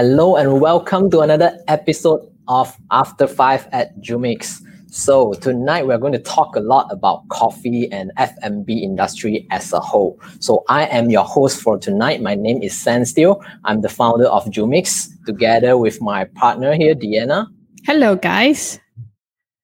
Hello and welcome to another episode of After Five at Jumix. So tonight we're going to talk a lot about coffee and F&B industry as a whole. So I am your host for tonight. My name is San Steele. I'm the founder of Jumix together with my partner here, Deanna. Hello, guys.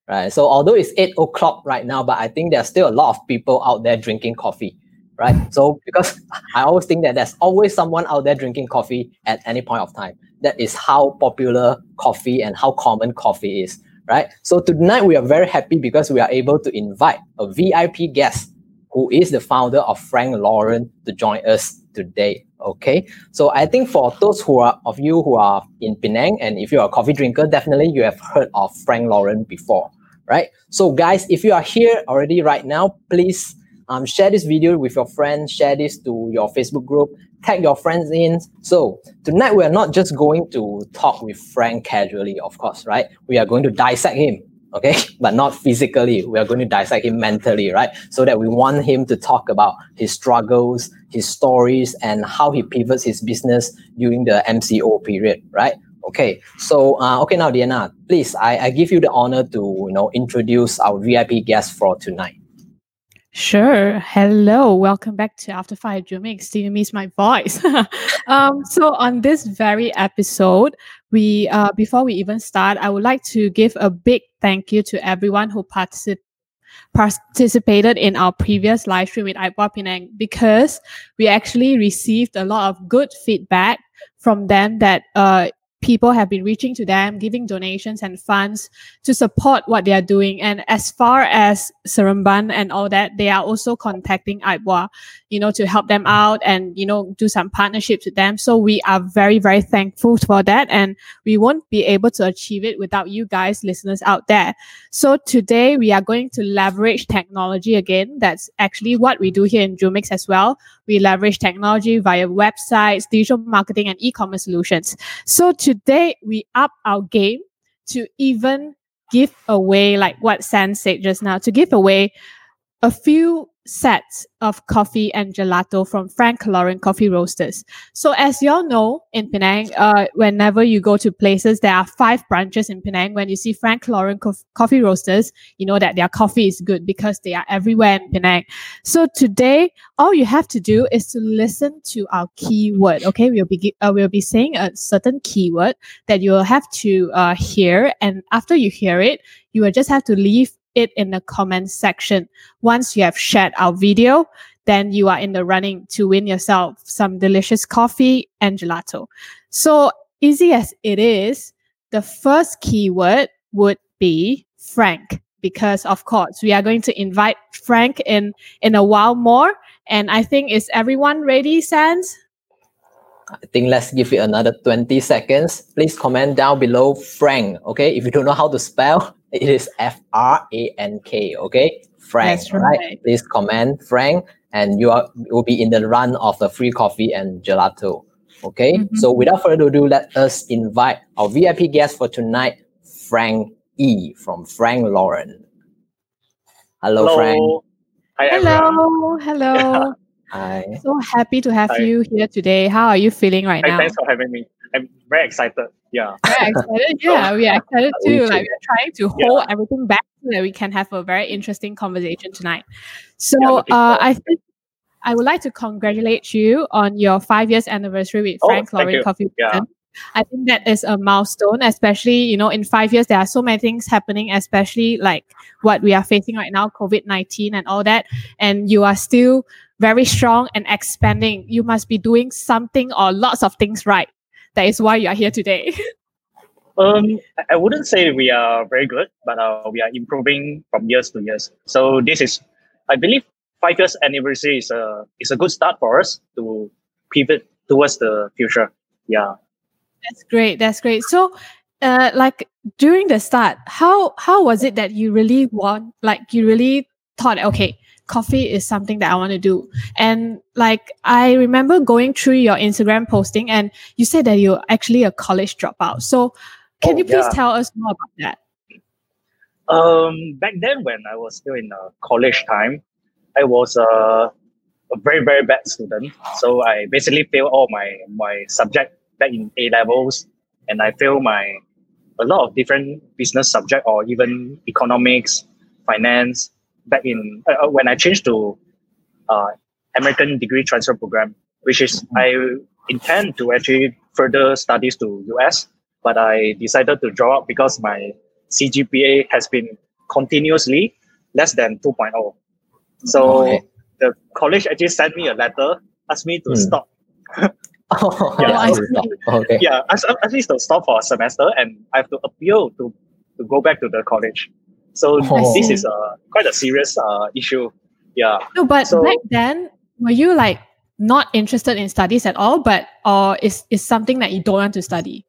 Right. So although it's eight o'clock right now, but I think there's still a lot of people out there drinking coffee right? So because I always think that there's always someone out there drinking coffee at any point of time. That is how popular coffee and how common coffee is, right? So tonight we are very happy because we are able to invite a VIP guest who is the founder of Frank Lauren to join us today. Okay, so I think for those who are of you who are in Penang and if you're a coffee drinker, definitely you have heard of Frank Lauren before, right? So guys, if you are here already right now, please um, share this video with your friends, share this to your Facebook group, tag your friends in. So tonight we are not just going to talk with Frank casually, of course, right? We are going to dissect him, okay? But not physically. We are going to dissect him mentally, right? So that we want him to talk about his struggles, his stories, and how he pivots his business during the MCO period, right? Okay, so uh, okay now, Diana, please, I, I give you the honor to you know introduce our VIP guest for tonight. Sure. Hello. Welcome back to After Five Jumix. Do you miss my voice? um, so on this very episode, we uh, before we even start, I would like to give a big thank you to everyone who participated participated in our previous live stream with iPod Penang because we actually received a lot of good feedback from them that uh, people have been reaching to them, giving donations and funds to support what they are doing. And as far as Seremban and all that, they are also contacting AIPWA, you know, to help them out and, you know, do some partnerships with them. So we are very, very thankful for that. And we won't be able to achieve it without you guys, listeners out there. So today we are going to leverage technology again. That's actually what we do here in Jumix as well. We leverage technology via websites, digital marketing, and e-commerce solutions. So today we up our game to even give away, like what San said just now, to give away a few sets of coffee and gelato from Frank Lauren Coffee Roasters. So as you all know, in Penang, uh, whenever you go to places, there are five branches in Penang. When you see Frank Lauren Co- Coffee Roasters, you know that their coffee is good because they are everywhere in Penang. So today, all you have to do is to listen to our keyword. Okay, we'll be uh, we'll be saying a certain keyword that you will have to uh, hear, and after you hear it, you will just have to leave it in the comment section. Once you have shared our video, then you are in the running to win yourself some delicious coffee and gelato. So easy as it is, the first keyword would be Frank because of course we are going to invite Frank in in a while more and I think is everyone ready Sans? I think let's give it another 20 seconds. Please comment down below Frank. Okay. If you don't know how to spell, it is F R A N K. Okay. Frank. That's right. right. Please comment Frank and you are will be in the run of the free coffee and gelato. Okay. Mm-hmm. So without further ado, let us invite our VIP guest for tonight, Frank E from Frank Lauren. Hello, Hello. Frank. Hi, Hello. Hello. Yeah. Hi. So happy to have Hi. you here today. How are you feeling right Hi, now? thanks for having me. I'm very excited. Yeah. Very excited. Yeah, we are excited too. Like we're trying to Yeah. hold everything back so that we can have a very interesting conversation tonight. So Yeah, uh, I think I would like to congratulate you on your five years anniversary with Oh, Frank Lauren. Coffee. Yeah. I think that is a milestone, especially, you know, in five years, there are so many things happening, especially like what we are facing right now, COVID 19 and all that. And you are still very strong and expanding. You must be doing something or lots of things right. That is why you are here today. Um, I- I wouldn't say we are very good, but uh, we are improving from years to years. So this is, I believe, five years anniversary is a is a good start for us to pivot towards the future. Yeah. That's great. That's great. So, uh, like during the start, how how was it that you really want, like you really thought, okay, coffee is something that I want to do, and like I remember going through your Instagram posting, and you said that you're actually a college dropout. So, can Oh, you please yeah. tell us more about that? Um, back then when I was still in uh, college time, I was uh, a very very bad student. So I basically failed all my my subject back in A levels, and I failed my a lot of different business subject or even economics, finance. Back in uh, uh when I changed to uh, American degree transfer program, which is I intend to actually further studies to US, but I decided to drop out because my CGPA has been continuously less than 2.0. So okay. the college actually sent me a letter, asked me to mm. stop. oh, yeah, I okay. Yeah, asked, asked me to stop for a semester and I have to appeal to, to go back to the college. So oh. this is a, quite a serious uh, issue. Yeah. No, but so, back then, were you like not interested in studies at all, but or is is something that you don't want to study?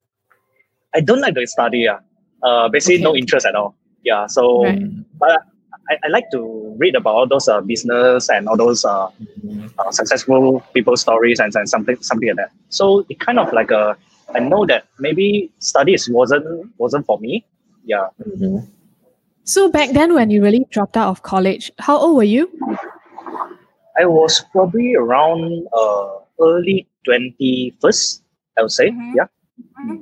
I don't like to study. Yeah. Uh, basically, okay. no interest at all. Yeah. So, right. but I, I like to read about all those uh, business and all those uh, uh, successful people stories and, and something something like that. So it kind of like a I know that maybe studies wasn't wasn't for me. Yeah. Mm-hmm. So back then, when you really dropped out of college, how old were you? I was probably around uh, early twenty first. I would say, mm-hmm. yeah.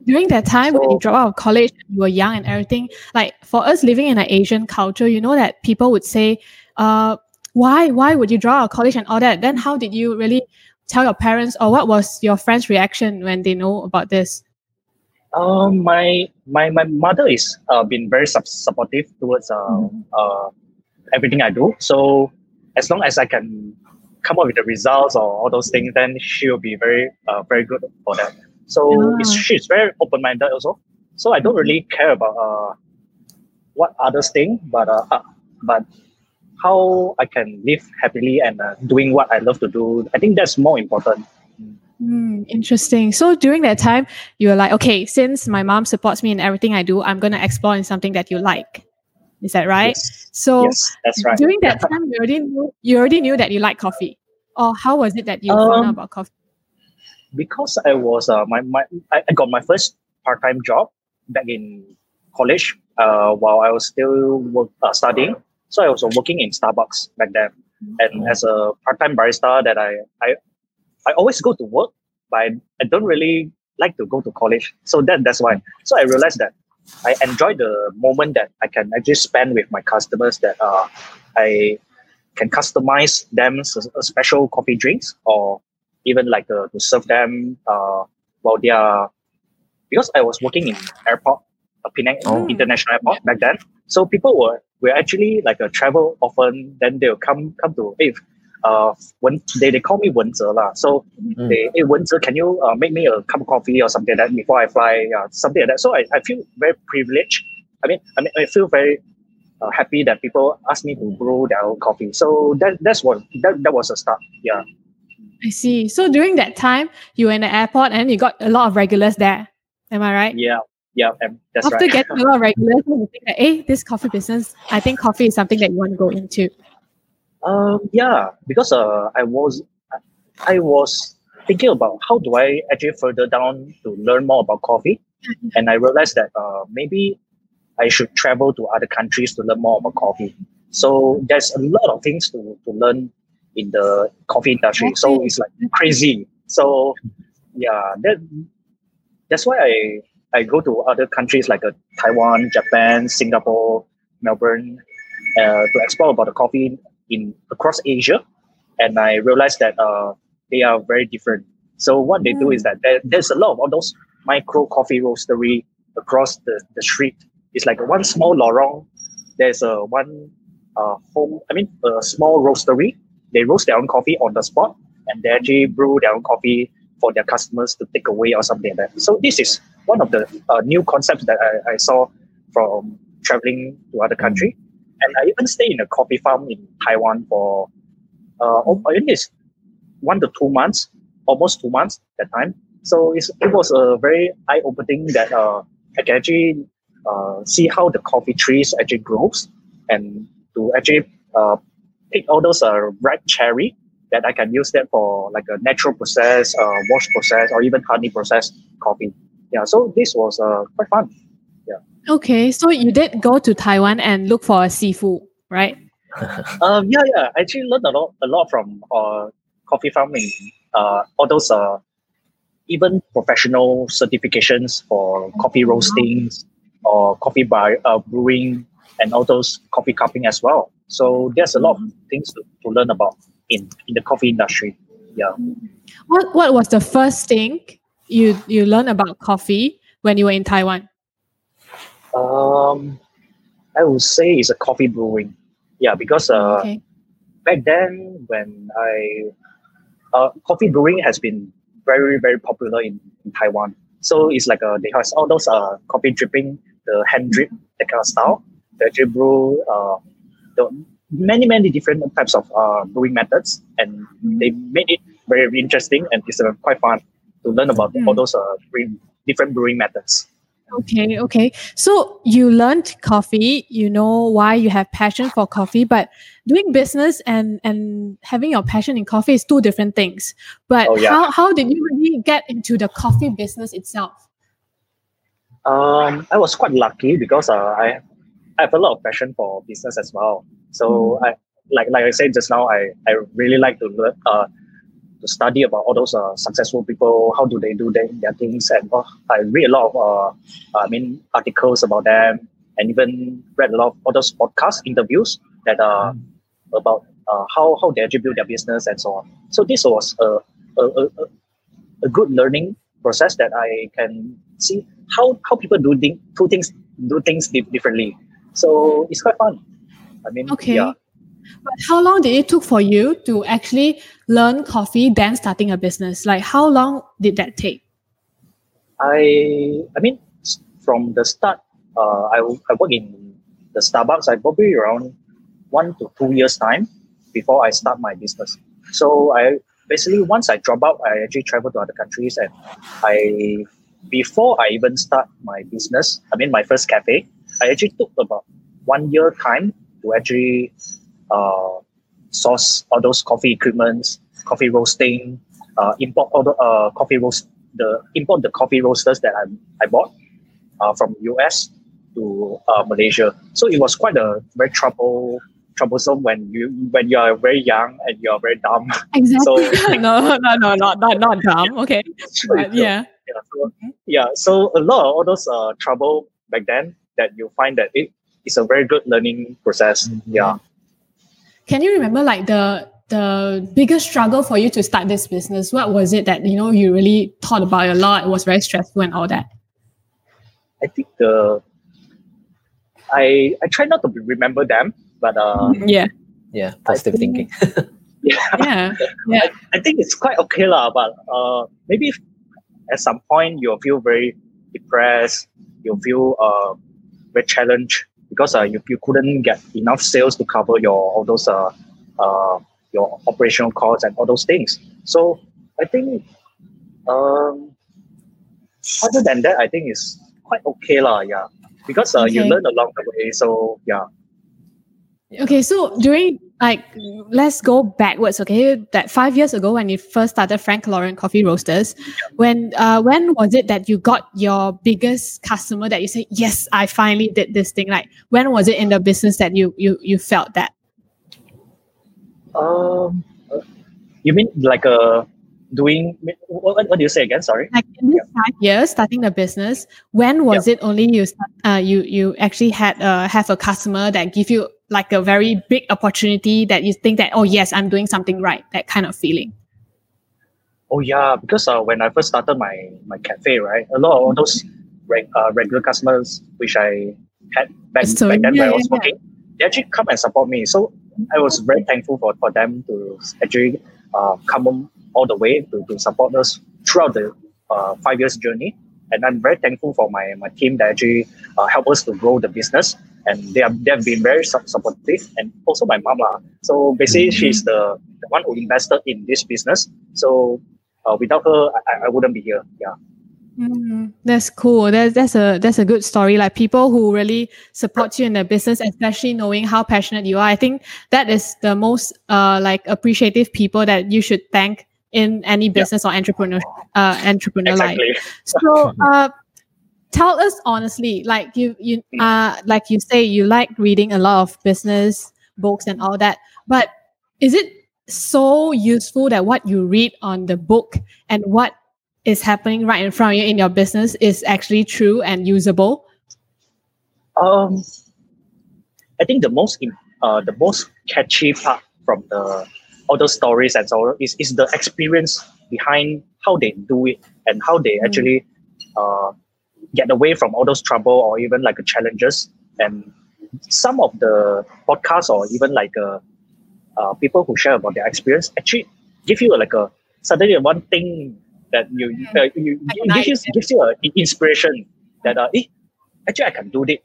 During that time so, when you drop out of college, you were young and everything. Like for us living in an Asian culture, you know that people would say, uh, why, why would you drop out of college and all that? Then how did you really tell your parents or what was your friend's reaction when they know about this? Um, my my my mother is uh, been very sub- supportive towards uh, mm-hmm. uh, everything I do. So as long as I can come up with the results or all those things, then she will be very uh, very good for that. So yeah. she's very open minded also. So I don't really care about uh, what others think, but uh, uh, but how I can live happily and uh, doing what I love to do. I think that's more important. Mm, interesting. So during that time, you were like, okay, since my mom supports me in everything I do, I'm gonna explore in something that you like. Is that right? Yes. So yes, that's right. During that time, you already knew you already knew that you like coffee, or how was it that you um, found out about coffee? Because I was uh, my, my I, got my first part time job back in college uh, while I was still work, uh, studying. So I was working in Starbucks back then, and as a part time barista, that I I I always go to work, but I, I don't really like to go to college. So that that's why. So I realized that I enjoy the moment that I can actually spend with my customers. That uh, I can customize them a special coffee drinks or even like uh, to serve them uh, while they are because I was working in airport, uh, Penang oh. International Airport back then. So people were were actually like a uh, travel often. Then they'll come come to hey, uh, when they, they call me Wenze lah. So mm. they hey Wenze, can you uh, make me a cup of coffee or something like that before I fly? Uh, something like that. So I, I feel very privileged. I mean, I mean, I feel very uh, happy that people ask me to brew their own coffee. So that that's what that, that was a start. Yeah. I see. So during that time, you were in the airport and you got a lot of regulars there. Am I right? Yeah. Yeah, that's After right. getting a lot of regulars, you think that, hey, this coffee business, I think coffee is something that you want to go into. Um, yeah, because uh, I was, I was thinking about how do I actually further down to learn more about coffee, mm-hmm. and I realized that uh, maybe I should travel to other countries to learn more about coffee. So there's a lot of things to, to learn in the coffee industry. So it's like crazy. So yeah, that that's why I I go to other countries like uh, Taiwan, Japan, Singapore, Melbourne uh, to explore about the coffee in across Asia, and I realized that uh, they are very different. So what they do is that there, there's a lot of all those micro coffee roastery across the, the street. It's like one small lorong. There's a one uh, home. I mean, a small roastery they roast their own coffee on the spot and they actually brew their own coffee for their customers to take away or something like that. So this is one of the uh, new concepts that I, I saw from traveling to other country. And I even stay in a coffee farm in Taiwan for uh, at least one to two months, almost two months at that time. So it was a very eye opening that uh, I can actually uh, see how the coffee trees actually grows and to actually uh, pick all those uh, ripe cherry that I can use that for like a natural process, uh, wash process, or even honey process coffee. Yeah, so this was uh, quite fun. Yeah. Okay, so you did go to Taiwan and look for a seafood, right? um, yeah, yeah. I actually learned a lot, a lot from uh, coffee farming. Uh, all those uh, even professional certifications for coffee roastings or coffee by uh, brewing and all those coffee cupping as well. So there's a lot of things to, to learn about in, in the coffee industry. Yeah. What what was the first thing you you learned about coffee when you were in Taiwan? Um, I would say it's a coffee brewing. Yeah, because uh, Okay. back then when I uh, coffee brewing has been very very popular in, in Taiwan. So it's like uh, they have all those uh, coffee dripping, the hand drip, that kind of style. Brew uh, the many many different types of uh, brewing methods, and they made it very interesting and it's uh, quite fun to learn about all Mm. those uh, brewing, different brewing methods. Okay, okay. So you learned coffee, you know why you have passion for coffee, but doing business and and having your passion in coffee is two different things. But Oh, yeah. how how did you really get into the coffee business itself? Um, I was quite lucky because uh, I I have a lot of passion for business as well. So I like like I said just now, I, I really like to learn uh, to study about all those uh, successful people. How do they do their, their things? And uh, I read a lot of uh, I mean articles about them, and even read a lot of all those podcast interviews that are about uh, how how they build their business and so on. So this was a a, a, a- good learning process that I can see how how people do thing, do things do things di- differently. So it's quite fun. I mean, Okay. yeah. But how long did it took for you to actually learn coffee, then starting a business? Like how long did that take? I I mean from the start, uh, I I work in the Starbucks. I probably around one to two years time before I start my business. So I basically once I drop out, I actually travel to other countries and I before I even start my business, I mean my first cafe, I actually took about one year time to actually uh, source all those coffee equipments, coffee roasting, uh, import all the uh, coffee roast the import the coffee roasters that I, I bought uh, from US to uh, Malaysia. So it was quite a very trouble troublesome when you when you are very young and you are very dumb. Exactly. So- no, no, no, not not not dumb. Okay. But yeah. yeah, so, yeah. So a lot of all those uh, trouble back then that you find that it is a very good learning process. Yeah. Can you remember like the the biggest struggle for you to start this business? What was it that you know you really thought about a lot? It was very stressful and all that. I think the I I try not to remember them, but uh, Yeah. Yeah, positive think- thinking. yeah, Yeah. I think it's quite okay lah. But uh, maybe at some point you'll feel very depressed, you'll feel uh very challenged because uh, you, you couldn't get enough sales to cover your all those uh, uh your operational costs and all those things. So I think um other than that, I think it's quite okay lah. Yeah, because uh, you Okay. learn along the way. So yeah. Okay, so during like let's go backwards. Okay, that five years ago when you first started Frank Lauren Coffee Roasters, when uh when was it that you got your biggest customer that you say yes I finally did this thing? Like when was it in the business that you you you felt that? Um, you mean like uh doing what, what, do you say again? Sorry. Like in these five years starting the business, when was it only you start, uh you you actually had uh have a customer that give you like a very big opportunity that you think that oh yes I'm doing something right that kind of feeling. Oh yeah, because uh, when I first started my my cafe, right, a lot of those reg, uh, regular customers which I had back, So, back then yeah, when I was yeah, working, they actually come and support me. So I was very thankful for, for them to actually uh, come all the way to, to support us throughout the uh, five years journey. And I'm very thankful for my, my team that actually uh, help us to grow the business. And they have, they have been very supportive. And also my mom. lah. So basically, she's the, the one who invested in this business. So uh, without her, I, I wouldn't be here. Yeah. Mm, that's cool. That's that's a that's a good story. Like people who really support you in the business, especially knowing how passionate you are. I think that is the most uh like appreciative people that you should thank in any business or entrepreneur uh entrepreneur life. So uh tell us honestly, like you you uh like you say you like reading a lot of business books and all that, but is it so useful that what you read on the book and what is happening right in front of you in your business is actually true and usable? Um, I think the most uh, the most catchy part from the all those stories and so on is, is the experience behind how they do it and how they mm. actually uh, get away from all those trouble or even like challenges and some of the podcasts or even like uh, uh, people who share about their experience actually give you like a suddenly one thing that you, uh, you, gives you gives you an inspiration that uh, eh, actually I can do this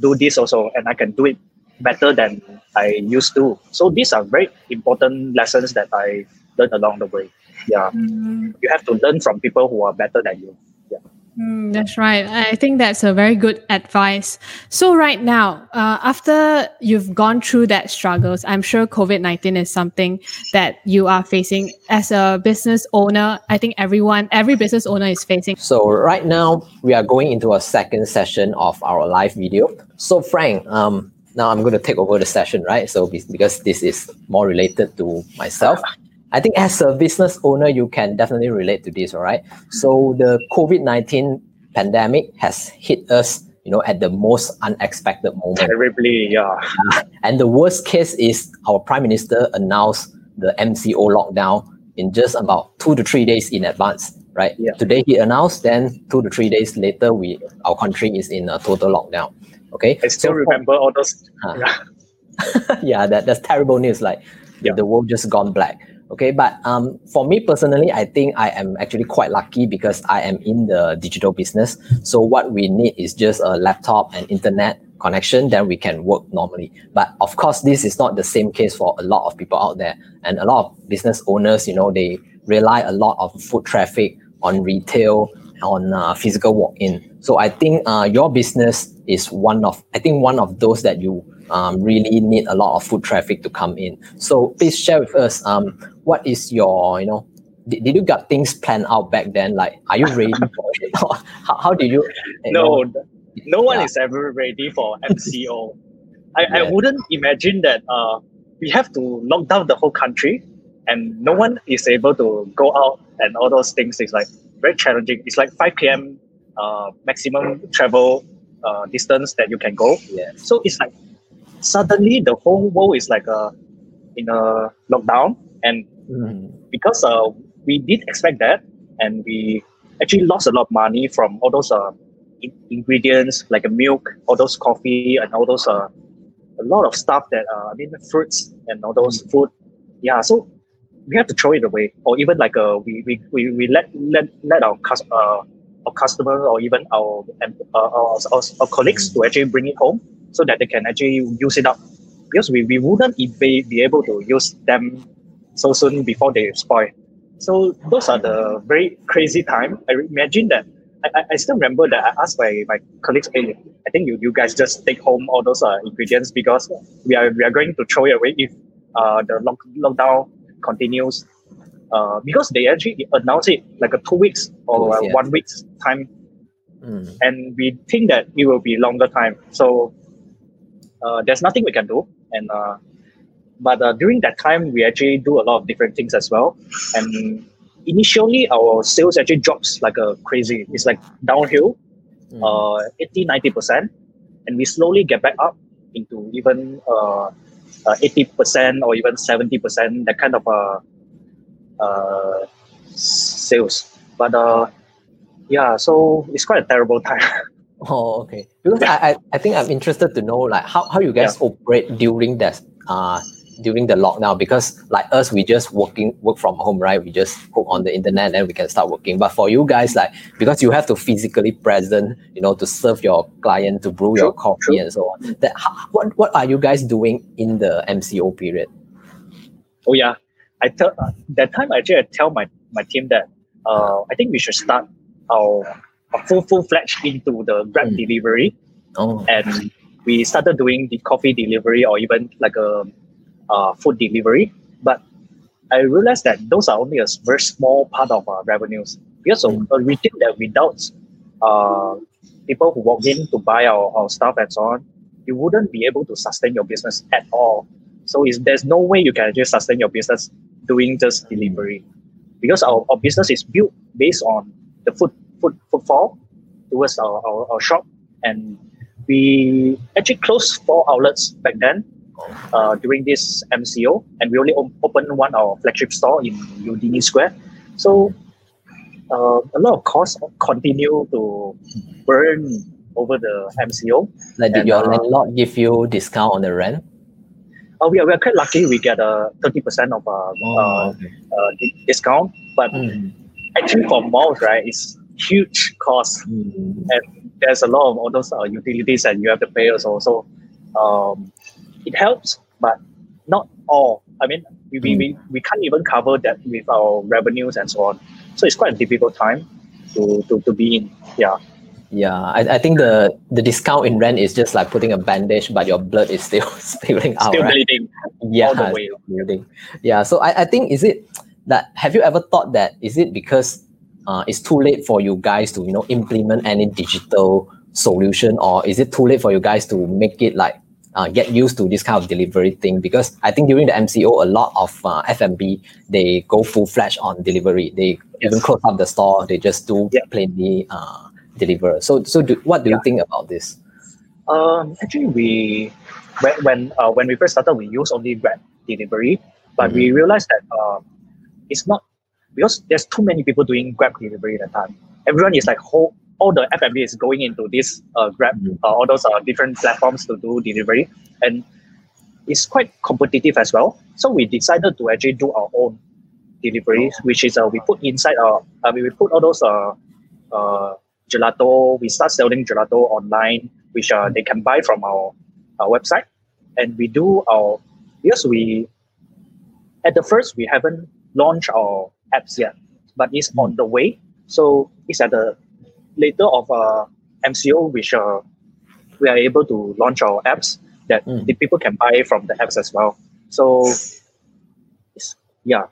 do this also and I can do it better than I used to. So these are very important lessons that I learned along the way. Yeah. Mm-hmm. You have to learn from people who are better than you. Mm, that's right. I think that's a very good advice. So right now, uh, after you've gone through that struggles, I'm sure COVID nineteen is something that you are facing as a business owner. I think everyone, every business owner is facing. So right now, we are going into a second session of our live video. So Frank, um, now I'm going to take over the session, right? So because this is more related to myself. I think as a business owner, you can definitely relate to this, all right? So the COVID-19 pandemic has hit us, you know, at the most unexpected moment. Terribly, yeah. and the worst case is our prime minister announced the MCO lockdown in just about two to three days in advance, right? Yeah. Today he announced, then two to three days later, we our country is in a total lockdown. Okay. I still so remember all those. Uh, yeah. yeah, that, that's terrible news. Like yeah. the world just gone black. Okay, but um, for me personally, I think I am actually quite lucky because I am in the digital business. So what we need is just a laptop and internet connection, then we can work normally. But of course, this is not the same case for a lot of people out there, and a lot of business owners. You know, they rely a lot of foot traffic on retail, on uh, physical walk-in. So I think uh, your business is one of I think one of those that you um, really need a lot of foot traffic to come in. So please share with us um, what is your you know did, did you got things planned out back then? Like are you ready for it? how, how did you, you no know, no one yeah. is ever ready for MCO. I, yeah. I wouldn't imagine that uh, we have to lock down the whole country and no one is able to go out and all those things is like very challenging. It's like 5 p.m. Uh, maximum travel uh, distance that you can go. Yeah. So it's like suddenly the whole world is like a in a lockdown, and mm-hmm. because uh, we did expect that, and we actually lost a lot of money from all those uh, in- ingredients like a milk, all those coffee, and all those uh, a lot of stuff that uh, I mean fruits and all those mm-hmm. food. Yeah, so we have to throw it away, or even like uh, we, we, we, we let let let our cus- uh, our customers or even our, uh, our, our, our colleagues to actually bring it home so that they can actually use it up. Because we, we wouldn't be able to use them so soon before they spoil. So those are the very crazy time. I imagine that I, I still remember that I asked my, my colleagues, hey, I think you, you guys just take home all those uh, ingredients because we are we are going to throw it away if uh, the lock, lockdown continues uh, because they actually announce it like a two weeks or yeah. one week's time, mm. and we think that it will be longer time. So uh, there's nothing we can do, and uh, but uh, during that time we actually do a lot of different things as well, and initially our sales actually drops like a crazy. It's like downhill, mm. uh, 80 90 percent, and we slowly get back up into even uh, uh, 80% or even 70%, that kind of uh, uh, sales. But uh, yeah, so it's quite a terrible time. Oh, okay. Because I, I, I think I'm interested to know like how, how you guys yeah. operate during that uh during the lockdown because like us we just working work from home right? We just hook on the internet and we can start working. But for you guys like because you have to physically present you know to serve your client to brew your coffee and so on that what what are you guys doing in the mco period? Oh yeah. I tell uh, that time I actually i tell my my team that uh i think we should start our, our full full-fledged into the grab mm. delivery. Oh. and we started doing the coffee delivery or even like a uh, food delivery. But I realized that those are only a very small part of our revenues. Because mm. a retail that without uh, people who walk in to buy our, our stuff and so on, you wouldn't be able to sustain your business at all. So there's no way you can just sustain your business doing just delivery. because our, our business is built based on the foot, foot footfall towards our, our, our shop. And we actually closed four outlets back then uh, during this MCO, and we only op- opened one our flagship store in Udini Square. So uh, a lot of costs continue to burn over the MCO. Like, did And, your uh, landlord give you discount on the rent? Uh, we, are, we are quite lucky. We get a thirty percent of uh, uh, okay. uh, discount, but Mm. actually for malls, right, it's huge cost. Mm. and there's a lot of all those uh, utilities and you have to pay also. So um, it helps, but not all. I mean, we, we, we, we can't even cover that with our revenues and so on. So it's quite a difficult time to, to, to be in. Yeah. Yeah, I, I think the the discount in rent is just like putting a bandage, but your blood is still spilling out. Still right? bleeding yeah, all the way. bleeding. Yeah, so I, I think is it that have you ever thought that is it because uh, it's too late for you guys to you know implement any digital solution, or is it too late for you guys to make it like uh, get used to this kind of delivery thing? Because I think during the MCO, a lot of uh, F&B they go full fledged on delivery. They even close up the store. They just do Yeah. plainly uh, deliver. So so do, what do you think about this? Um, actually, we when when uh, when we first started, we used only Grab delivery, but we realized that uh, it's not because there's too many people doing Grab delivery at the time. Everyone is like whole, all the F&B is going into this uh, Grab, Mhm. uh, all those uh, different platforms to do delivery, and it's quite competitive as well. So we decided to actually do our own deliveries, which is uh, we put inside our, I mean, we put all those uh, uh, gelato. We start selling gelato online, which uh, they can buy from our, our website, and we do our because we at the first we haven't launched our apps yet, but it's on the way. So it's at the later of uh, MCO, which uh, we are able to launch our apps that Mm. the people can buy from the apps as well. So yeah,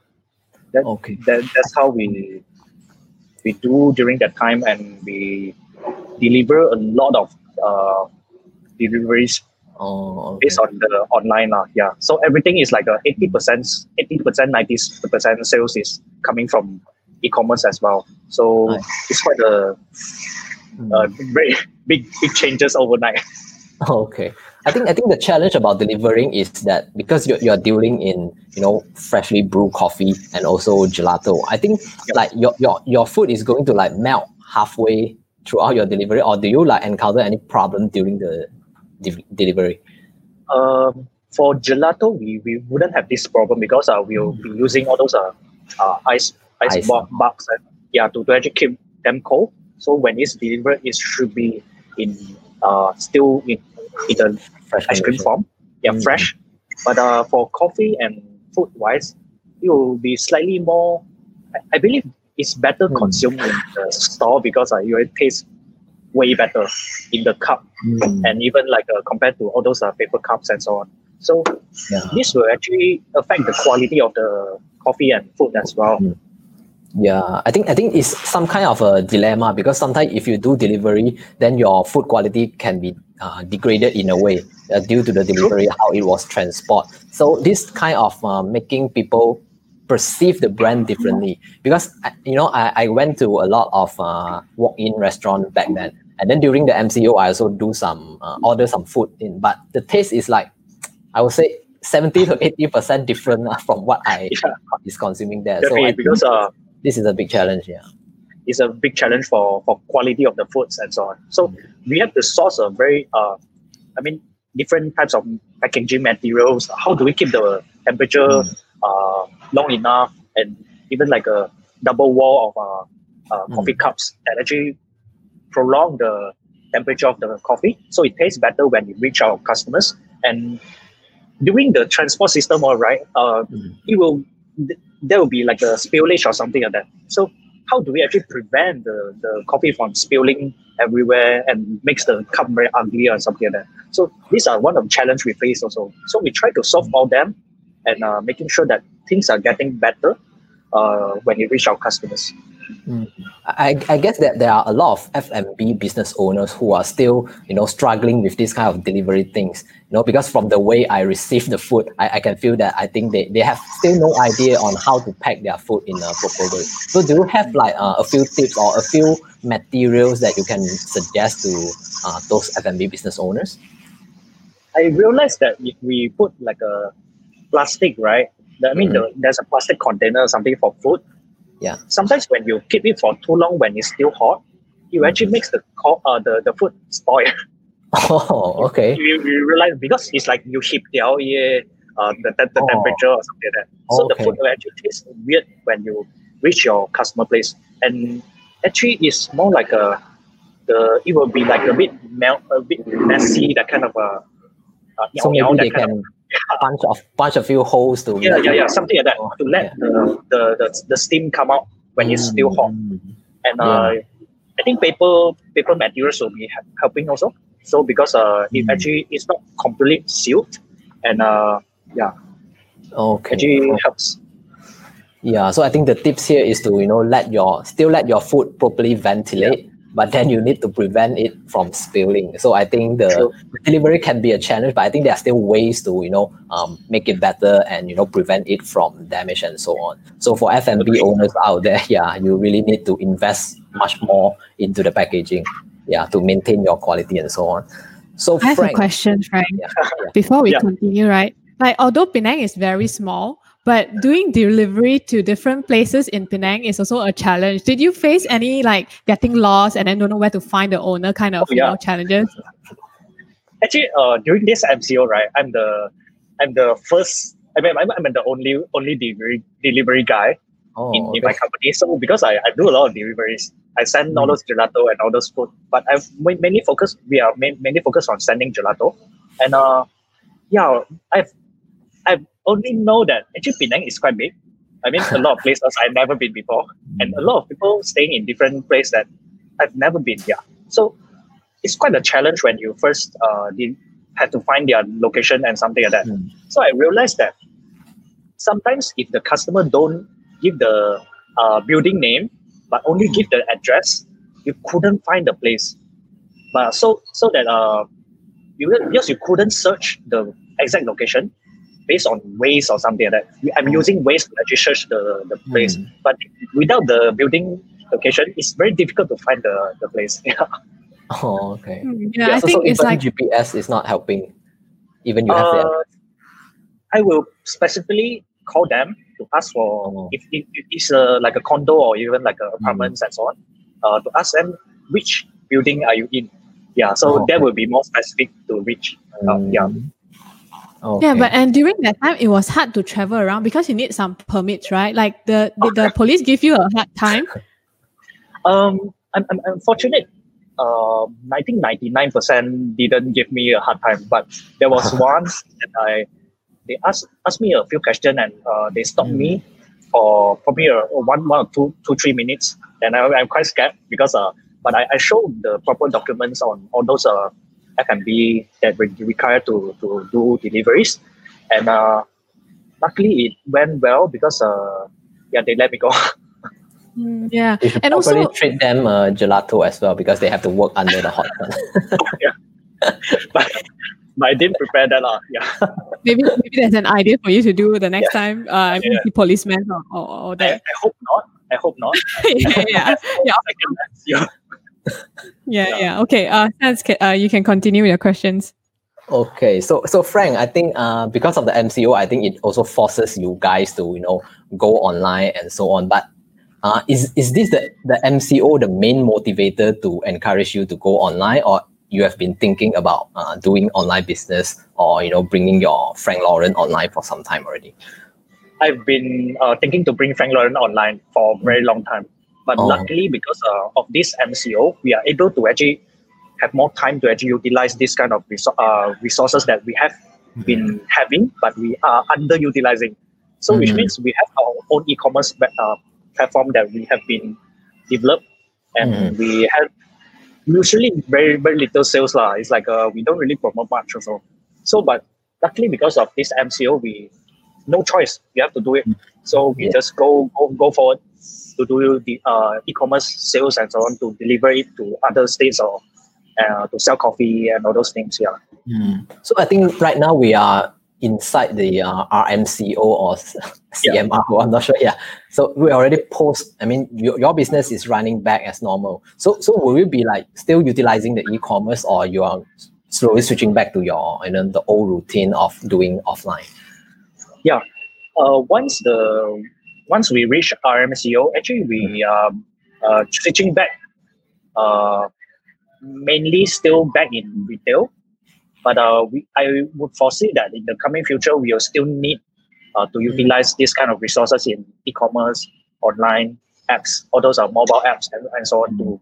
that, Okay. that that's how we we do during that time, and we deliver a lot of uh, deliveries Oh, okay. based on the online lah. Yeah, so everything is like a eighty percent, eighty percent, ninety percent sales is coming from e-commerce as well. So Nice. it's quite a, a very big big changes overnight. Okay. I think I think the challenge about delivering is that because you're, you're dealing in you know freshly brewed coffee and also gelato. I think Yep. like your, your your food is going to like melt halfway throughout your delivery, or do you like encounter any problem during the de- delivery? Um, for gelato, we, we wouldn't have this problem because uh, we'll be using all those uh, uh, ice ice, Ice. bo- box uh, yeah to, to actually keep them cold. So when it's delivered, it should be in uh, still in in the Fresh ice cream form. Yeah, Mm. fresh. But uh, for coffee and food wise, it will be slightly more. I, I believe it's better Mm. consumed in the store because uh, it will taste way better in the cup Mm, and even like uh, compared to all those uh, paper cups and so on. So yeah. this will actually affect the quality of the coffee and food as well. Mm. Yeah, I think I think it's some kind of a dilemma because sometimes if you do delivery, then your food quality can be uh, degraded in a way uh, due to the delivery how it was transport. So this kind of uh, making people perceive the brand differently because you know I, I went to a lot of uh, walk-in restaurant back then, and then during the MCO I also do some uh, order some food in, but the taste is like I would say. 70 to 80 percent different uh, from what I Yeah. is consuming there. So Definitely, I think- because uh, this is a big challenge yeah it's a big challenge for, for quality of the foods and so on. So we have to source a very, uh, I mean, different types of packaging materials. How do we keep the temperature Mm. uh, long enough and even like a double wall of uh, uh, Mm. coffee cups that actually prolong the temperature of the coffee so it tastes better when it reach our customers and during the transport system all right uh, Mm. it will there will be like a spillage or something like that. So how do we actually prevent the, the coffee from spilling everywhere and makes the cup very ugly or something like that? So these are one of the challenge we face also. So we try to solve all them and uh, making sure that things are getting better uh, when it reach our customers I, I guess that there are a lot of F&B business owners who are still, you know, struggling with this kind of delivery things. You know, because from the way I receive the food, I, I can feel that I think they, they have still no idea on how to pack their food in a proper way. So do you have like uh, a few tips or a few materials that you can suggest to uh, those F&B business owners? I realized that if we put like a plastic, right? I mean, Mhm. the, there's a plastic container or something for food. Yeah. Sometimes when you keep it for too long, when it's still hot, it actually makes the co- uh, the, the food spoil. Oh, okay. you, you realize because it's like you heat uh, the, the, the Oh. temperature or something like that. So Okay. the food will actually taste weird when you reach your customer place. And actually, it's more like a the it will be like a bit melt, a bit messy, that kind of a. Uh, So meow, meow, maybe they kind of- can punch of bunch of few holes to yeah, yeah, yeah, something like that to let yeah. the, the, the, the steam come out when it's still hot. Mm. And Yeah. uh, I think paper paper materials will be helping also. So because uh, it Mm. actually is not completely sealed, and uh, yeah, Okay. actually okay. helps. Yeah, so I think the tips here is to you know let your still let your food properly ventilate, but then you need to prevent it from spilling. So I think the True. Delivery can be a challenge, but I think there are still ways to you know um, make it better and you know prevent it from damage and so on. So for F and B owners out there, yeah, you really need to invest much more into the packaging, yeah, to maintain your quality and so on. So I have Frank, a question, Frank. yeah, yeah. Before we Yeah. continue, right? Like, although Penang is very small, but doing delivery to different places in Penang is also a challenge. Did you face any like getting lost and then don't know where to find the owner kind of Oh, you know, challenges? Actually, uh, during this MCO, right, I'm the I'm the first. I mean, I'm, I'm the only only delivery delivery guy Oh, in, in okay. my company. So because I, I do a lot of deliveries, I send all Mm. those gelato and all those food. But I ma- mainly focus. We are main, mainly focused on sending gelato, and uh, yeah, I've I've only know that actually Penang is quite big. I mean, a lot of places I've never been before, and a lot of people staying in different places that I've never been. Yeah, so it's quite a challenge when you first uh did, had to find their location and something like that. Mm. So I realized that sometimes if the customer don't give the uh, building name but only give the address, you couldn't find the place. But so so that uh, you, because you couldn't search the exact location based on Waze or something like that. I'm using Waze to actually search the, the place, Mm. but without the building location, it's very difficult to find the, the place. Yeah. Oh, okay. Hmm, Yeah, Yeah, I so, think so it's even like GPS is not helping. Even you have the Uh, I will specifically call them to ask for Oh. if, if, if it's a, like a condo or even like a apartments and so on. Uh, to ask them which building are you in. Yeah, so Oh, that will be more specific to reach. Uh, yeah. Okay. Yeah, but and during that time, it was hard to travel around because you need some permits, right? Like the did the police give you a hard time? Um, I'm, I'm unfortunate. Um, I think ninety nine percent didn't give me a hard time, but there was once that I they asked asked me a few questions and uh, they stopped me for probably a, a one one or two two three minutes, and I, I'm quite scared because uh, but I, I showed the proper documents on all those uh F&B that we require to to do deliveries, and uh, luckily it went well because uh yeah they let me go. Mm, yeah, You should And probably also- treat them uh, gelato as well because they have to work under the hot sun. yeah, but, but I didn't prepare that lah. Yeah. maybe maybe there's an idea for you to do the next time. Uh, I mean, Yeah. the policeman or, or, or that. I hope not. I hope not. yeah, yeah, yeah, Second, yeah. yeah, yeah. Okay. Uh, Sans, ca- uh, you can continue with your questions. Okay, so so Frank, I think uh, because of the MCO, I think it also forces you guys to you know go online and so on. But uh, is is this the the MCO the main motivator to encourage you to go online, or you have been thinking about uh, doing online business or you know bringing your Frank Lauren online for some time already? I've been uh, thinking to bring Frank Lauren online for a very long time. But Oh. luckily, because uh, of this MCO, we are able to actually have more time to actually utilize this kind of resou- uh, resources that we have been having, but we are underutilizing. So, which Mhm. means we have our own e-commerce uh, platform that we have been developed, and Mhm. we have usually very very little sales lah. It's like uh, we don't really promote much also. So, but luckily because of this MCO, we no choice. We have to do it. So we Yeah. just go go go forward to do the uh, e-commerce sales and so on to deliver it to other states or uh, to sell coffee and all those things. Yeah. Mm. So I think right now we are inside the uh, RMCO or CMRO. Yeah. I'm not sure. Yeah. So we already post. I mean, your, your business is running back as normal. So so will you be like still utilizing the e-commerce, or you are slowly switching back to your you know the old routine of doing offline? Yeah. Uh, once the once we reach RMCO, actually we are um, uh, switching back. Uh, mainly still back in retail but uh, we, I would foresee that in the coming future, we will still need uh, to utilize this kind of resources in e-commerce, online apps, all those are mobile apps and, and so on to,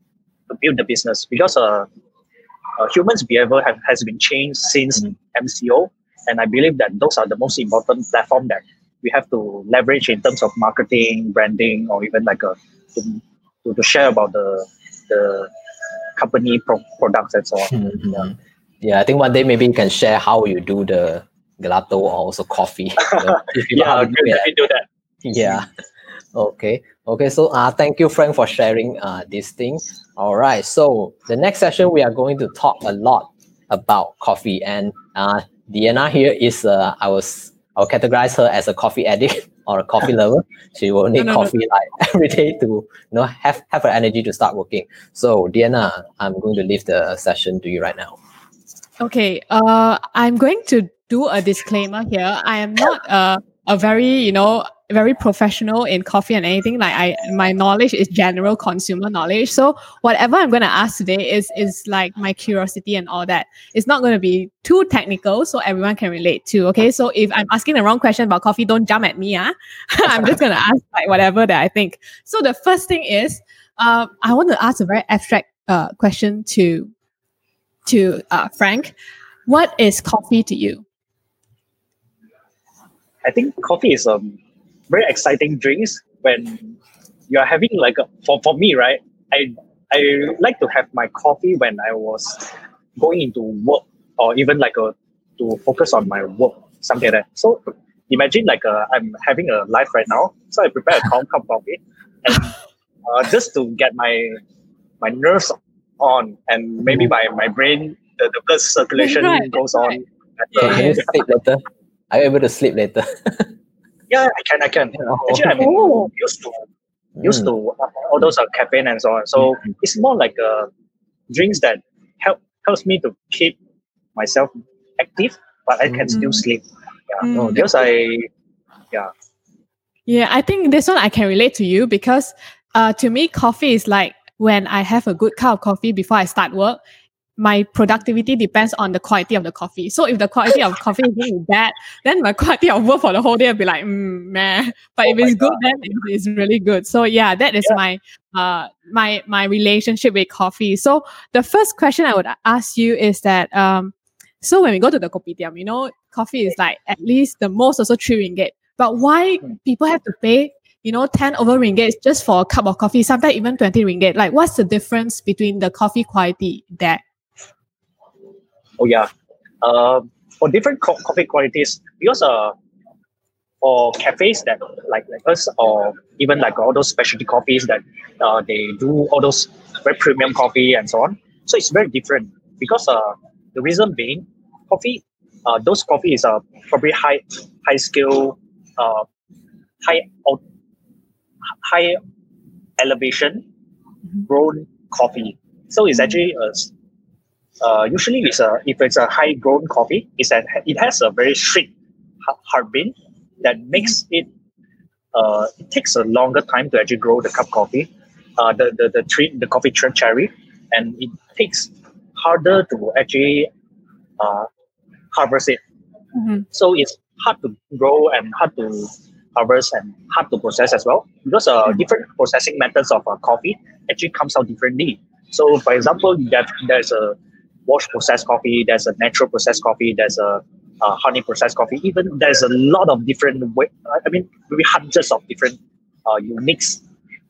to build the business because uh, uh, humans' behavior have, has been changed since mm MCO. And I believe that those are the most important platform that we have to leverage in terms of marketing, branding, or even like a, to, to, to share about the, the company pro- products and so on. Mm-hmm. Yeah. Yeah, I think one day maybe you can share how you do the gelato or also coffee. You know, yeah, do, do that. Yeah. Okay. Okay. So uh, thank you, Frank, for sharing uh, this thing. All right. So the next session we are going to talk a lot about coffee, and uh, Diana here is uh, I was I'll categorize her as a coffee addict or a coffee lover. She will need no, no, coffee no. like every day to you know have have her energy to start working. So Diana, I'm going to leave the session to you right now. Okay, uh, I'm going to do a disclaimer here. I am not uh, a very, you know, very professional in coffee and anything. Like I, my knowledge is general consumer knowledge. So whatever I'm going to ask today is is like my curiosity and all that. It's not going to be too technical, so everyone can relate to. Okay, so if I'm asking the wrong question about coffee, don't jump at me. Ah, I'm just going to ask like whatever that I think. So the first thing is, uh, I want to ask a very abstract uh, question to to uh, Frank. What is coffee to you? I think coffee is a very exciting drink when you are having like a, for, for me, right? I I like to have my coffee when I was going into work or even like a to focus on my work, something like that. So imagine like a, uh, I'm having a life right now. So I prepare a calm cup of coffee and uh, just to get my my nerves on and maybe my, my brain the, the blood circulation right, goes on right. yeah, can you sleep later are you able to sleep later yeah i can i can oh. actually i'm oh. used to used mm. to all those are caffeine and so on so mm. it's more like uh, drinks that help helps me to keep myself active but i can mm. still sleep yeah mm. because i yeah yeah i think this one i can relate to you because uh, to me coffee is like when I have a good cup of coffee before I start work, my productivity depends on the quality of the coffee. So if the quality of coffee is really bad, then my quality of work for the whole day will be like, mm, meh. But oh if it's God. good, then it's really good. So yeah, that is yeah. my uh my my relationship with coffee. So the first question I would ask you is that um so when we go to the kopitiam, you know, coffee is like at least the most also three ringgit. But why hmm. people have to pay you know, 10 over ringgit just for a cup of coffee, sometimes even 20 ringgit. Like, what's the difference between the coffee quality there? Oh, yeah. Uh, for different co- coffee qualities, because uh, for cafes that like, like us, or even like all those specialty coffees that uh, they do all those very premium coffee and so on. So it's very different because uh, the reason being, coffee, uh, those coffee is uh, probably high high skill, uh, high high elevation grown coffee. So it's actually a uh, usually it's a if it's a high grown coffee, it's a, it has a very strict hard bean that makes mm-hmm. it uh, it takes a longer time to actually grow the cup coffee, uh, the the the tree the coffee cherry, and it takes harder to actually uh, harvest it. Mm-hmm. So it's hard to grow and hard to harvest and hard to process as well because uh, mm-hmm. different processing methods of uh, coffee actually comes out differently. So, for example, there's a wash processed coffee, there's a natural processed coffee, there's a uh, honey processed coffee. Even there's a lot of different way. I mean, maybe hundreds of different uh, unique,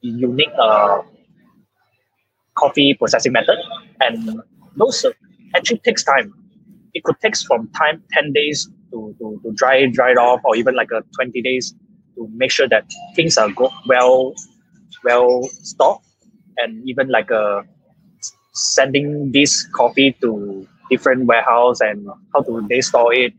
unique uh, coffee processing method, and those actually takes time. It could take from time ten days to, to, to dry dry it off, or even like a twenty days to make sure that things are go well well stocked, and even like a sending this coffee to different warehouse and how do they store it.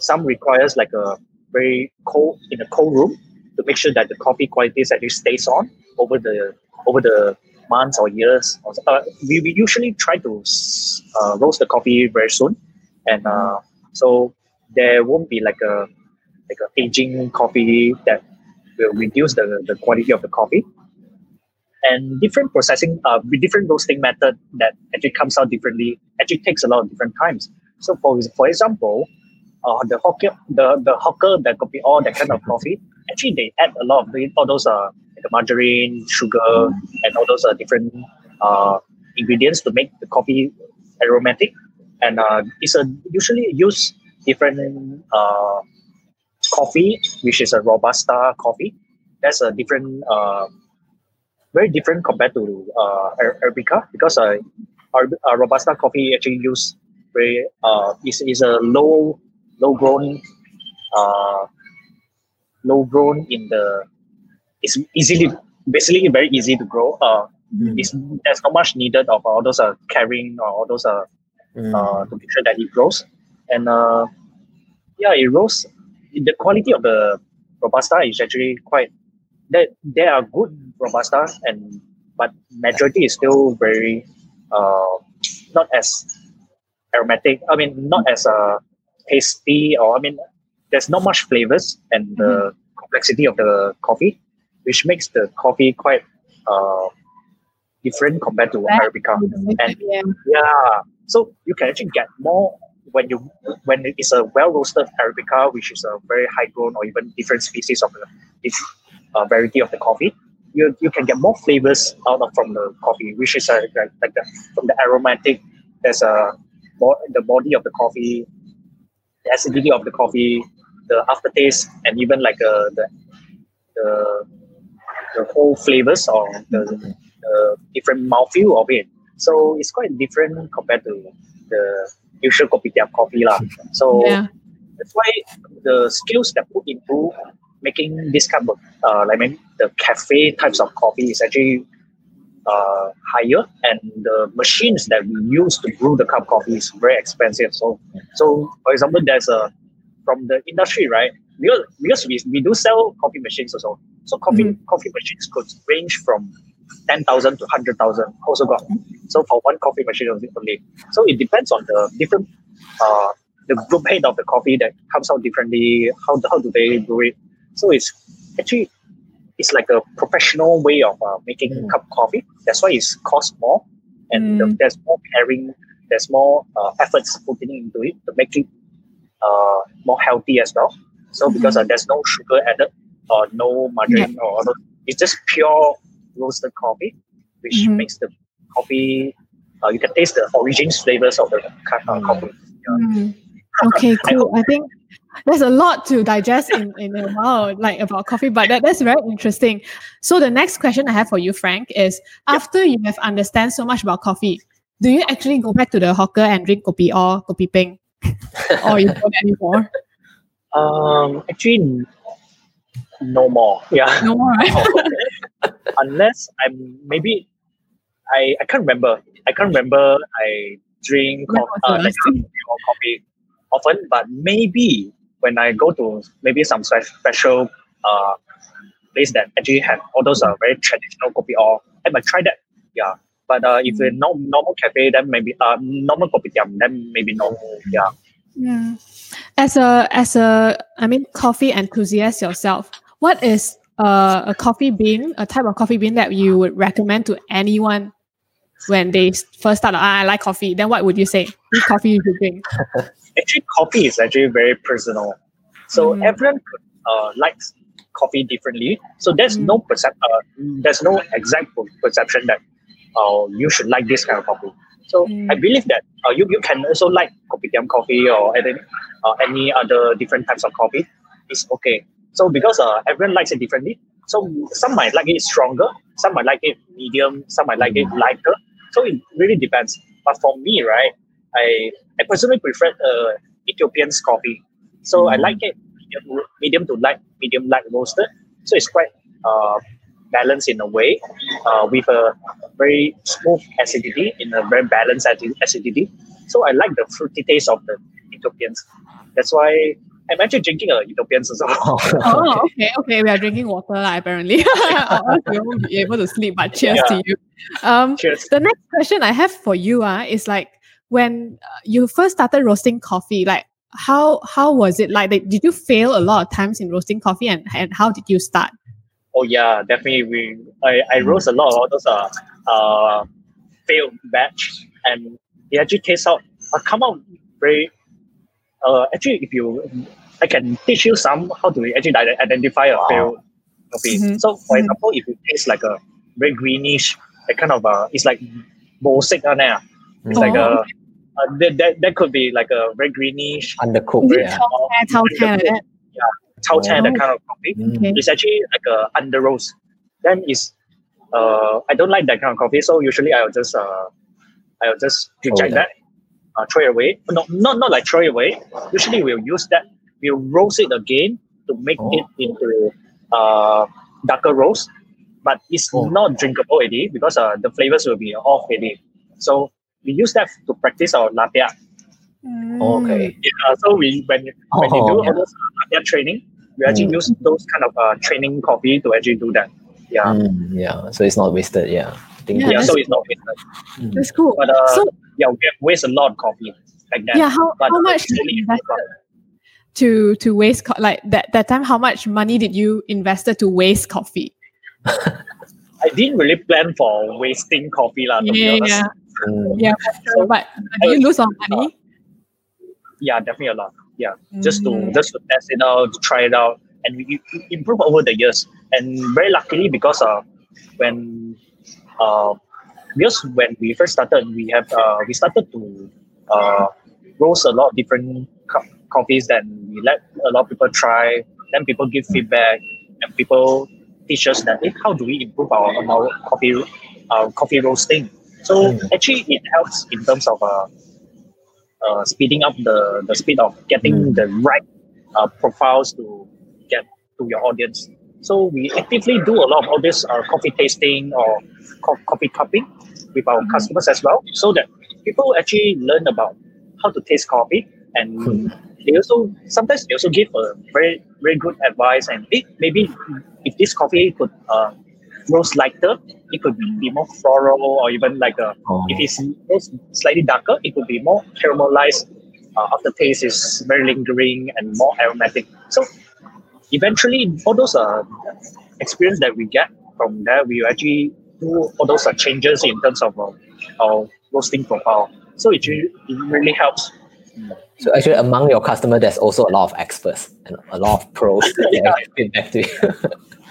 Some requires like a very cold in a cold room to make sure that the coffee quality actually stays on over the over the months or years. Uh, we, we usually try to uh, roast the coffee very soon, and uh, so there won't be like a like a aging coffee that will reduce the, the quality of the coffee. And different processing, uh, different roasting method that actually comes out differently, actually takes a lot of different times. So for for example, uh, the hawker, the the hawker that coffee all that kind of coffee, actually they add a lot of all those uh like margarine, sugar, and all those uh, different uh ingredients to make the coffee aromatic. And uh, it's a usually use different uh coffee, which is a robusta coffee. That's a different uh very different compared to uh arabica because uh, our, our robusta coffee actually use very uh is, is a low low grown uh low grown in the it's easily basically very easy to grow uh Mm. it's, there's not much needed of all those uh carrying or all those uh, Mm. uh to make sure that it grows and uh yeah it grows the quality of the robusta is actually quite that there are good robusta and but majority is still very uh not as aromatic i mean not as uh tasty or i mean there's not much flavors and the complexity of the coffee which makes the coffee quite uh different compared to arabica and yeah. yeah. So you can actually get more when you when it is a well roasted arabica, which is a very high grown or even different species of the uh, variety of the coffee. You, you can get more flavors out of from the coffee, which is uh, like, like the, from the aromatic. There's a the body of the coffee, the acidity of the coffee, the aftertaste, and even like uh, the the the whole flavors or the, the different mouthfeel of it. So it's quite different compared to the usual kopitiam coffee lah. So Yeah. that's why the skills that put into making this kind of uh, like maybe the cafe types of coffee is actually uh, higher, and the machines that we use to brew the cup of coffee is very expensive. So, so for example, there's a from the industry, right? Because, because we, we do sell coffee machines also. So coffee coffee machines could range from ten thousand to hundred thousand. Also got so for one coffee machine only. So it depends on the different uh, the group head of the coffee that comes out differently. How how do they do it? So it's actually it's like a professional way of uh, making Mm. cup of coffee. That's why it's cost more, and the- Mm. there's more caring, there's more uh, efforts putting into it to make it uh, more healthy as well. So because uh, there's no sugar added or no margarine or other, it's just pure roasted coffee, which Mhm. makes the coffee. Uh, you can taste the origins flavors of the ca- uh, Mm. coffee. Mm. Okay, cool. I think there's a lot to digest in, in a while, like about coffee, but that, that's very interesting. So the next question I have for you, Frank, is after you have understand so much about coffee, do you actually go back to the hawker and drink kopi or kopi peng? or you don't anymore? Um, actually, no more. Yeah. No more, right? unless I'm maybe I I can't remember. I can't remember I drink When co- was the uh, like coffee or coffee often, but maybe when I go to maybe some special uh place that actually have all those uh, very traditional coffee or I might try that. Yeah. But uh, if Mm. a no, normal cafe, then maybe uh normal kopitiam, then maybe no. Yeah. Mm. As a as a I mean coffee enthusiast yourself, what is uh, a coffee bean, a type of coffee bean that you would recommend to anyone when they first start? Ah, I like coffee. Then what would you say? Which coffee you should drink? actually coffee is actually very personal. So Mm. everyone uh, likes coffee differently. So there's Mm. no percep- uh, there's no exact perception that uh, you should like this kind of coffee. So Mm. I believe that uh, you, you can also like kopitiam coffee or any, uh, any other different types of coffee. It's okay. So because uh, everyone likes it differently. So some might like it stronger, some might like it medium, some might like it lighter. So it really depends. But for me, right, I I personally prefer uh, Ethiopian's coffee. So I Mm. like it medium, medium to light, medium light roasted. So it's quite uh, balanced in a way, uh, with a very smooth acidity in a very balanced acidity. So I like the fruity taste of the Ethiopians. That's why I'm actually drinking a Ethiopians as well. oh, okay, okay. We are drinking water, apparently. we won't be able to sleep, but cheers yeah. to you. Um, cheers. The next question I have for you uh, is like when uh, you first started roasting coffee, like how how was it like? Did you fail a lot of times in roasting coffee, and, and how did you start? Oh yeah, definitely. We I, I roast a lot of those uh, uh failed batch, and it actually tastes out. Uh, come out very uh, actually, if you, I can teach you some how to actually identify a failed coffee. Mm-hmm. So, for mm-hmm. example, if it tastes like a very greenish, that kind of uh, it's like bosic on there. It's oh. like a, uh, that, that, that could be like a very greenish, undercooked, yeah. Tao yeah, Tao oh. that kind of coffee. Mm. It's actually like a under roast. Then is, uh, I don't like that kind of coffee, so usually I'll just uh, I'll just reject that uh, throw it away. No, not not like throw it away. Usually we'll use that. We'll roast it again to make oh. it into uh, darker roast, but it's oh. not drinkable already because uh, the flavors will be off already. So we use that to practice our latte. Mm. Okay. Yeah, so we when when oh, you do yeah. all those latte training, we actually mm. use those kind of uh, training coffee to actually do that. Yeah. Mm, yeah. So it's not wasted. Yeah. Yeah, yeah so it's not wasted. That's cool. But uh, so, yeah, we waste a lot of coffee like that. Yeah, how, but, how much to to waste co- like that that time? How much money did you invested to waste coffee? I didn't really plan for wasting coffee, lah. Yeah, yeah, mm. yeah. Sure. But do you lose some money? Yeah, definitely a lot. Yeah, mm. just to mm. just to test it out, to try it out, and we improve over the years. And very luckily, because uh, when uh, because when we first started, we have uh, we started to uh, roast a lot of different co- coffees. Then we let a lot of people try. Then people give feedback, and people teach us that hey, how do we improve our, our coffee uh, coffee roasting. So mm. actually, it helps in terms of uh, uh, speeding up the, the speed of getting mm. the right uh, profiles to get to your audience. So we actively do a lot of all this uh, coffee tasting or co- coffee cupping with our mm-hmm. customers as well, so that people actually learn about how to taste coffee and mm. they also sometimes they also give a very very good advice and hey, maybe if this coffee could uh, roast lighter it could be more floral or even like a oh. if it's roast slightly darker it could be more caramelized uh, aftertaste is very lingering and more aromatic so eventually all those uh, experience that we get from there we actually do all those uh, changes in terms of uh, our roasting profile. So it really, it really helps. So actually, among your customer, there's also a lot of experts and a lot of pros that yeah. feedback to you.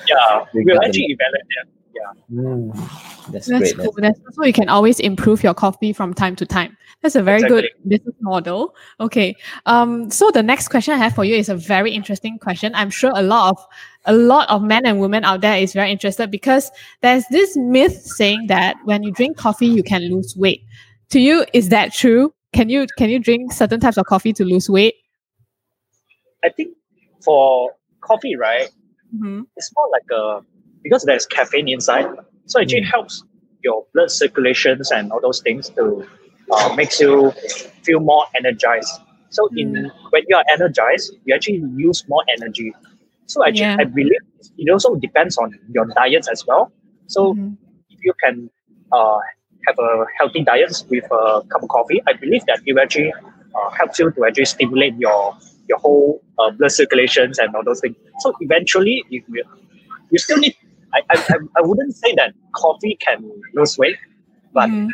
yeah, we'll actually evaluate them. Yeah. Mm, that's, that's great. Cool. That's so you can always improve your coffee from time to time. That's a very exactly. good business model. Okay. Um. So the next question I have for you is a very interesting question. I'm sure a lot of a lot of men and women out there is very interested because there's this myth saying that when you drink coffee you can lose weight. To you, is that true? Can you can you drink certain types of coffee to lose weight? I think for coffee, right, mm-hmm. it's more like a because there's caffeine inside, so it actually mm. helps your blood circulations and all those things to uh, makes you feel more energized. So in mm. when you are energized, you actually use more energy. So actually, yeah. I believe it also depends on your diets as well. So mm-hmm. if you can uh, have a healthy diet with a cup of coffee, I believe that it actually uh, helps you to actually stimulate your your whole uh, blood circulations and all those things. So eventually, if you you still need, I, I, I wouldn't say that coffee can lose weight, but mm-hmm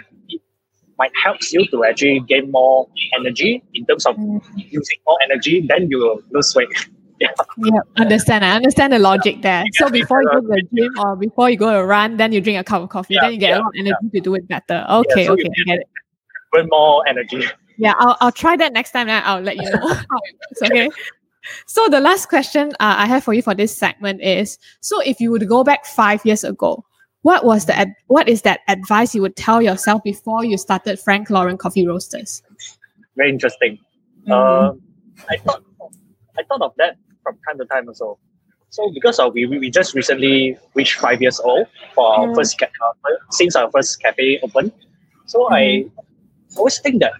might helps you to actually gain more energy in terms of mm. using more energy, then you will lose weight. yeah. yeah, understand. I understand the logic yeah. there. So before you go to the gym or before you go to run, then you drink a cup of coffee. Yeah, then you get a lot of energy to do it better. Okay, so okay, I get it. Burn more energy. Yeah, I'll, I'll try that next time. Then I'll let you know. it's okay. So the last question uh, I have for you for this segment is: so if you would go back five years ago, what was the ad- what is that advice you would tell yourself before you started Frank Lauren Coffee Roasters? Very interesting. Mm-hmm. Uh, I thought I thought of that from time to time also. So because of we, we just recently reached five years old for our Mm. first ca- uh, since our first cafe opened. So I always think that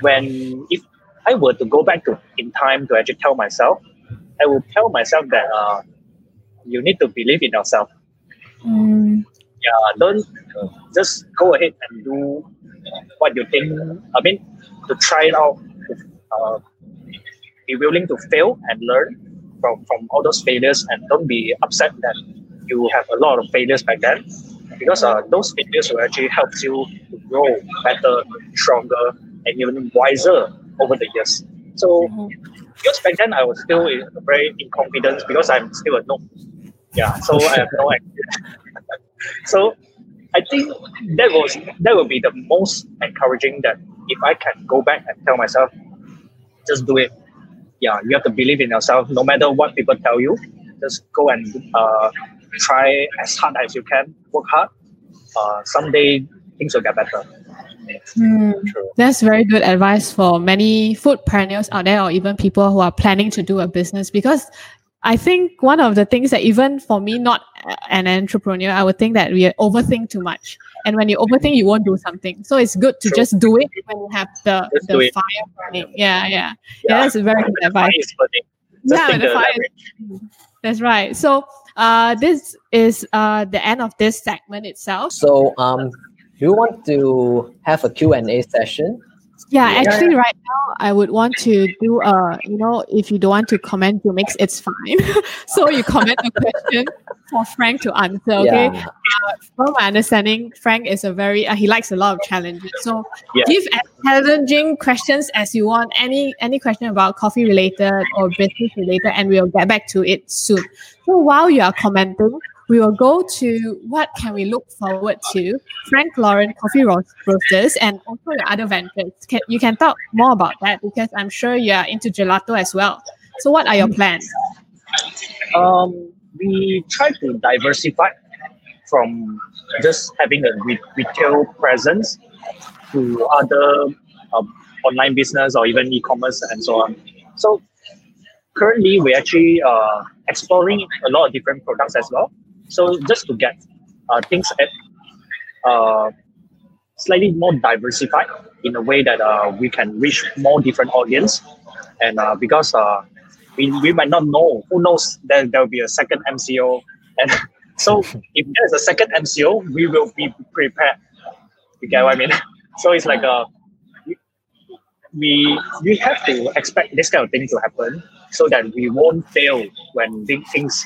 when if I were to go back to in time to actually tell myself, I will tell myself that uh, you need to believe in yourself. Mm, Yeah, don't uh, just go ahead and do what you think. I mean, to try it out. Uh, be willing to fail and learn from, from all those failures, and don't be upset that you have a lot of failures back then, because uh, those failures will actually help you to grow better, stronger, and even wiser over the years. So, Mhm. because back then I was still in very inconfident because I'm still a noob. Yeah, so I have no experience. so I think that was that would be the most encouraging that if I can go back and tell myself, just do it. Yeah, you have to believe in yourself. No matter what people tell you, just go and uh, try as hard as you can. Work hard. Uh, someday things will get better. Mm. That's very good advice for many food foodpreneurs out there, or even people who are planning to do a business. Because I think one of the things that even for me, not an entrepreneur, I would think that we overthink too much. And when you overthink, you won't do something. So it's good to True. just do it when you have the, Just the fire burning. Yeah, yeah, yeah. That's very good The fire advice. is Yeah, the the fire- leverage. That's right. So uh, this is uh, the end of this segment itself. So um, do you want to have a Q&A session? Yeah, Yeah. actually, right now I would want to do a, you know, if you don't want to comment your mix, it's fine. so you comment a question for Frank to answer. Okay. Yeah. From my understanding, Frank is a very uh, he likes a lot of challenges. So Yeah. give as challenging questions as you want. Any any question about coffee related or business related, and we'll get back to it soon. So while you are commenting, we will go to what can we look forward to Frank Lauren Coffee Roast- Roasters and also your other ventures. Can, you can talk more about that because I'm sure you are into gelato as well. So what are your plans? Um, we try to diversify from just having a re- retail presence to other um, online business or even e-commerce and so on. So currently, we're actually uh, exploring a lot of different products as well. So just to get uh, things at uh, slightly more diversified in a way that uh, we can reach more different audience, and uh, because uh, we, we might not know. Who knows? that there will be a second MCO, and so if there's a second MCO, we will be prepared. You get what I mean? So it's like a we we have to expect this kind of thing to happen so that we won't fail when big things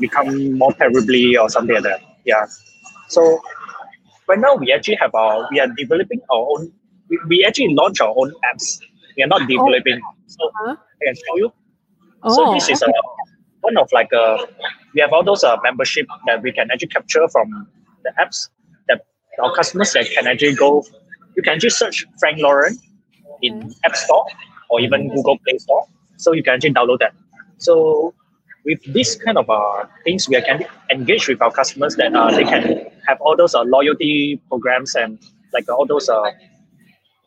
become more terribly or something like that. Yeah. So right now we actually have our we are developing our own. We, we actually launch our own apps. We are not developing. So Uh-huh. I can show you. Oh, So this is a one of like a we have all those uh, membership that we can actually capture from the apps that our customers that can actually go. You can actually search Frank Lauren in App Store or even Google Play Store, so you can actually download that. So with this kind of uh, things, we can engage with our customers that uh, they can have all those uh, loyalty programs and like all those uh,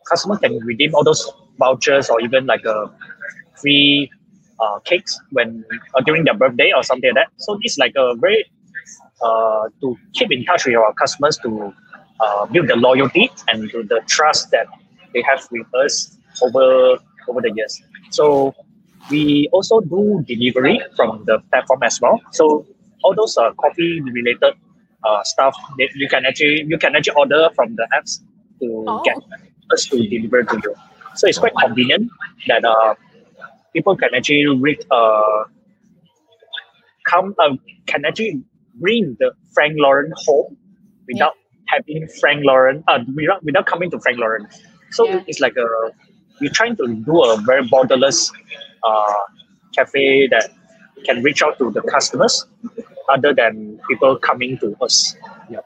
customers can redeem all those vouchers or even like a free uh, cakes when uh, during their birthday or something like that. So it's like a very uh, to keep in touch with our customers to uh, build the loyalty and the trust that they have with us over over the years. So we also do delivery from the platform as well. So all those uh, coffee related uh, stuff that you can actually you can actually order from the apps to Oh. get us to deliver to you. So it's quite convenient that uh, people can actually read uh, come uh, can actually bring the Frank Lauren home without having Frank Lauren uh, without without coming to Frank Lauren. So Yeah. it's like a we're trying to do a very borderless uh, cafe that can reach out to the customers other than people coming to us. Yeah.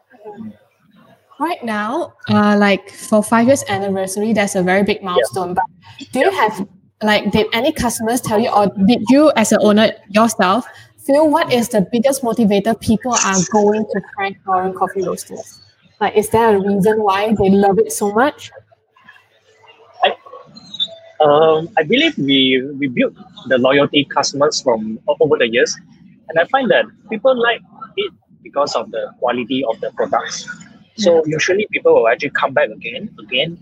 Right now, uh, like for five years anniversary, that's a very big milestone. But do you have like did any customers tell you, or did you as an owner yourself feel what is the biggest motivator people are going to Frank Lauren Coffee Roasters? Like, is there a reason why they love it so much? Um, I believe we we built the loyalty customers from over the years, and I find that people like it because of the quality of the products. So usually people will actually come back again, again,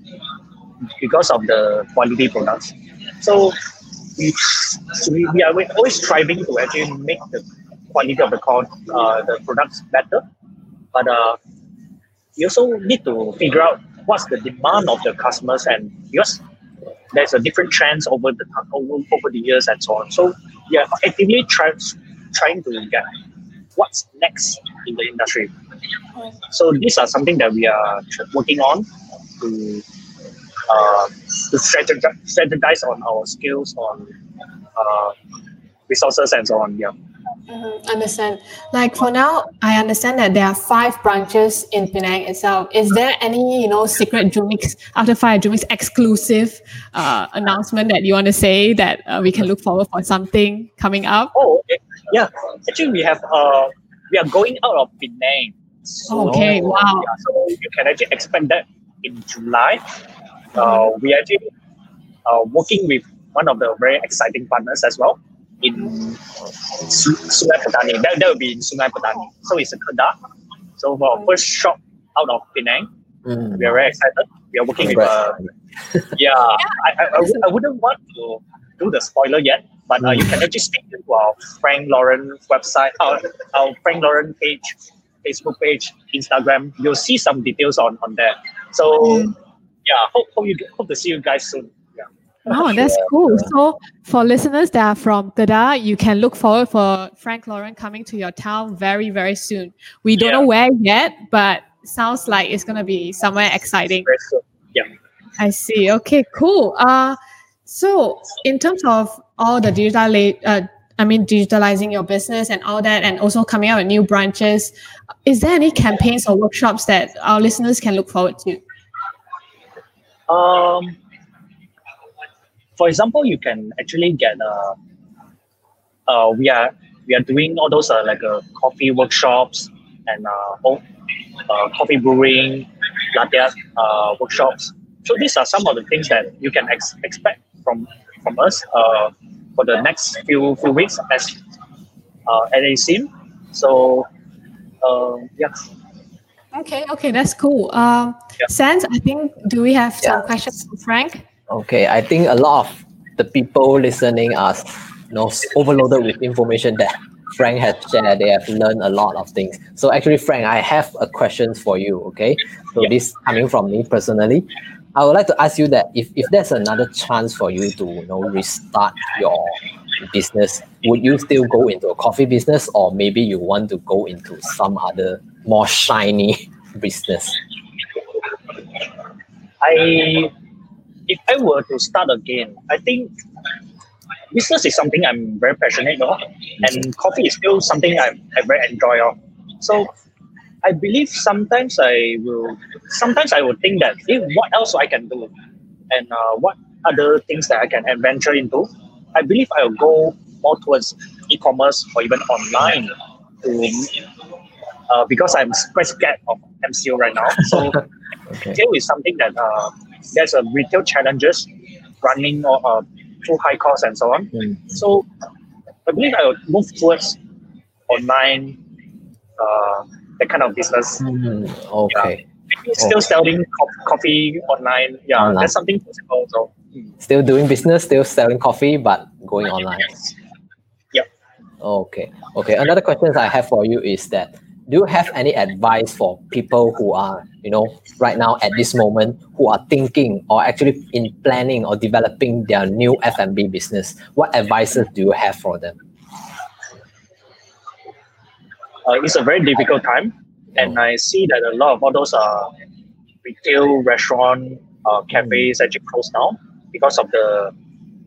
because of the quality products. So we, we, we are always striving to actually make the quality of the uh, the products better. But uh, you also need to figure out what's the demand of the customers and because there's a different trends over the over, over the years and so on. So are actively trying trying to get what's next in the industry. So these are something that we are working on to uh, to strategize, strategize on our skills on uh, resources and so on. Yeah. Mm-hmm. Understand. Like for now, I understand that there are five branches in Penang itself. Is there any, you know, secret Jumix after five Jumix exclusive uh, announcement that you want to say that uh, we can look forward for something coming up? Oh, okay. yeah. Actually, we have uh, we are going out of Penang. So, okay. Wow. Yeah, so you can actually expect that in July. Uh, we are actually uh, working with one of the very exciting partners as well in Sungai Petani. That, that will be in Sungai Petani. So it's a Kedah. So for our first shop out of Penang, mm. we are very excited. We are working with uh, yeah, I, I, I, I wouldn't want to do the spoiler yet, but uh, you can actually speak to our Frank Lauren website, our, our Frank Lauren page, Facebook page, Instagram. You'll see some details on, on there. So mm. yeah, hope, hope you hope to see you guys soon. Oh, that's cool. So for listeners that are from Kedah, you can look forward for Frank Lauren coming to your town very, very soon. We don't yeah. know where yet, but sounds like it's gonna be somewhere exciting. Yeah. I see. Okay, cool. Uh so in terms of all the digital uh, I mean digitalizing your business and all that and also coming out with new branches, is there any campaigns or workshops that our listeners can look forward to? Um for example, you can actually get uh, uh, we are we are doing all those uh, like uh, coffee workshops and uh, uh, coffee brewing, latte uh, workshops. So these are some of the things that you can ex- expect from from us uh, for the next few few weeks as uh, at ASIM. So uh, yeah. Okay, okay, that's cool. Um, yeah. Sans, I think do we have some yeah. questions for Frank? Okay, I think a lot of the people listening are you know overloaded with information that Frank has shared. They have learned a lot of things. So actually, Frank, I have a question for you. Okay, so yeah. this coming from me personally. I would like to ask you that if, if there's another chance for you to you know restart your business, would you still go into a coffee business or maybe you want to go into some other more shiny business? I if I were to start again, I think business is something I'm very passionate about, and coffee is still something I, I very enjoy of. So I believe sometimes I will sometimes I will think that hey, what else I can do, and uh, what other things that I can adventure into. I believe I will go more towards e-commerce or even online to uh, because I'm quite scared of MCO right now. So okay. is something that uh, there's a retail challenges running or uh, too high cost and so on. Mm. So I believe I would move towards online, uh, that kind of business. Mm, okay. Yeah. Still okay. selling co- coffee online. Yeah, online. that's something possible. So. Mm. Still doing business, still selling coffee, but going online. Yes. Yep. Okay. Okay. Another question I have for you is that do you have any advice for people who are you know right now at this moment who are thinking or actually in planning or developing their new F&B business? What advices do you have for them? Uh, it's a very difficult time and i see that a lot of all those uh, retail restaurant uh, cafes actually closed down because of the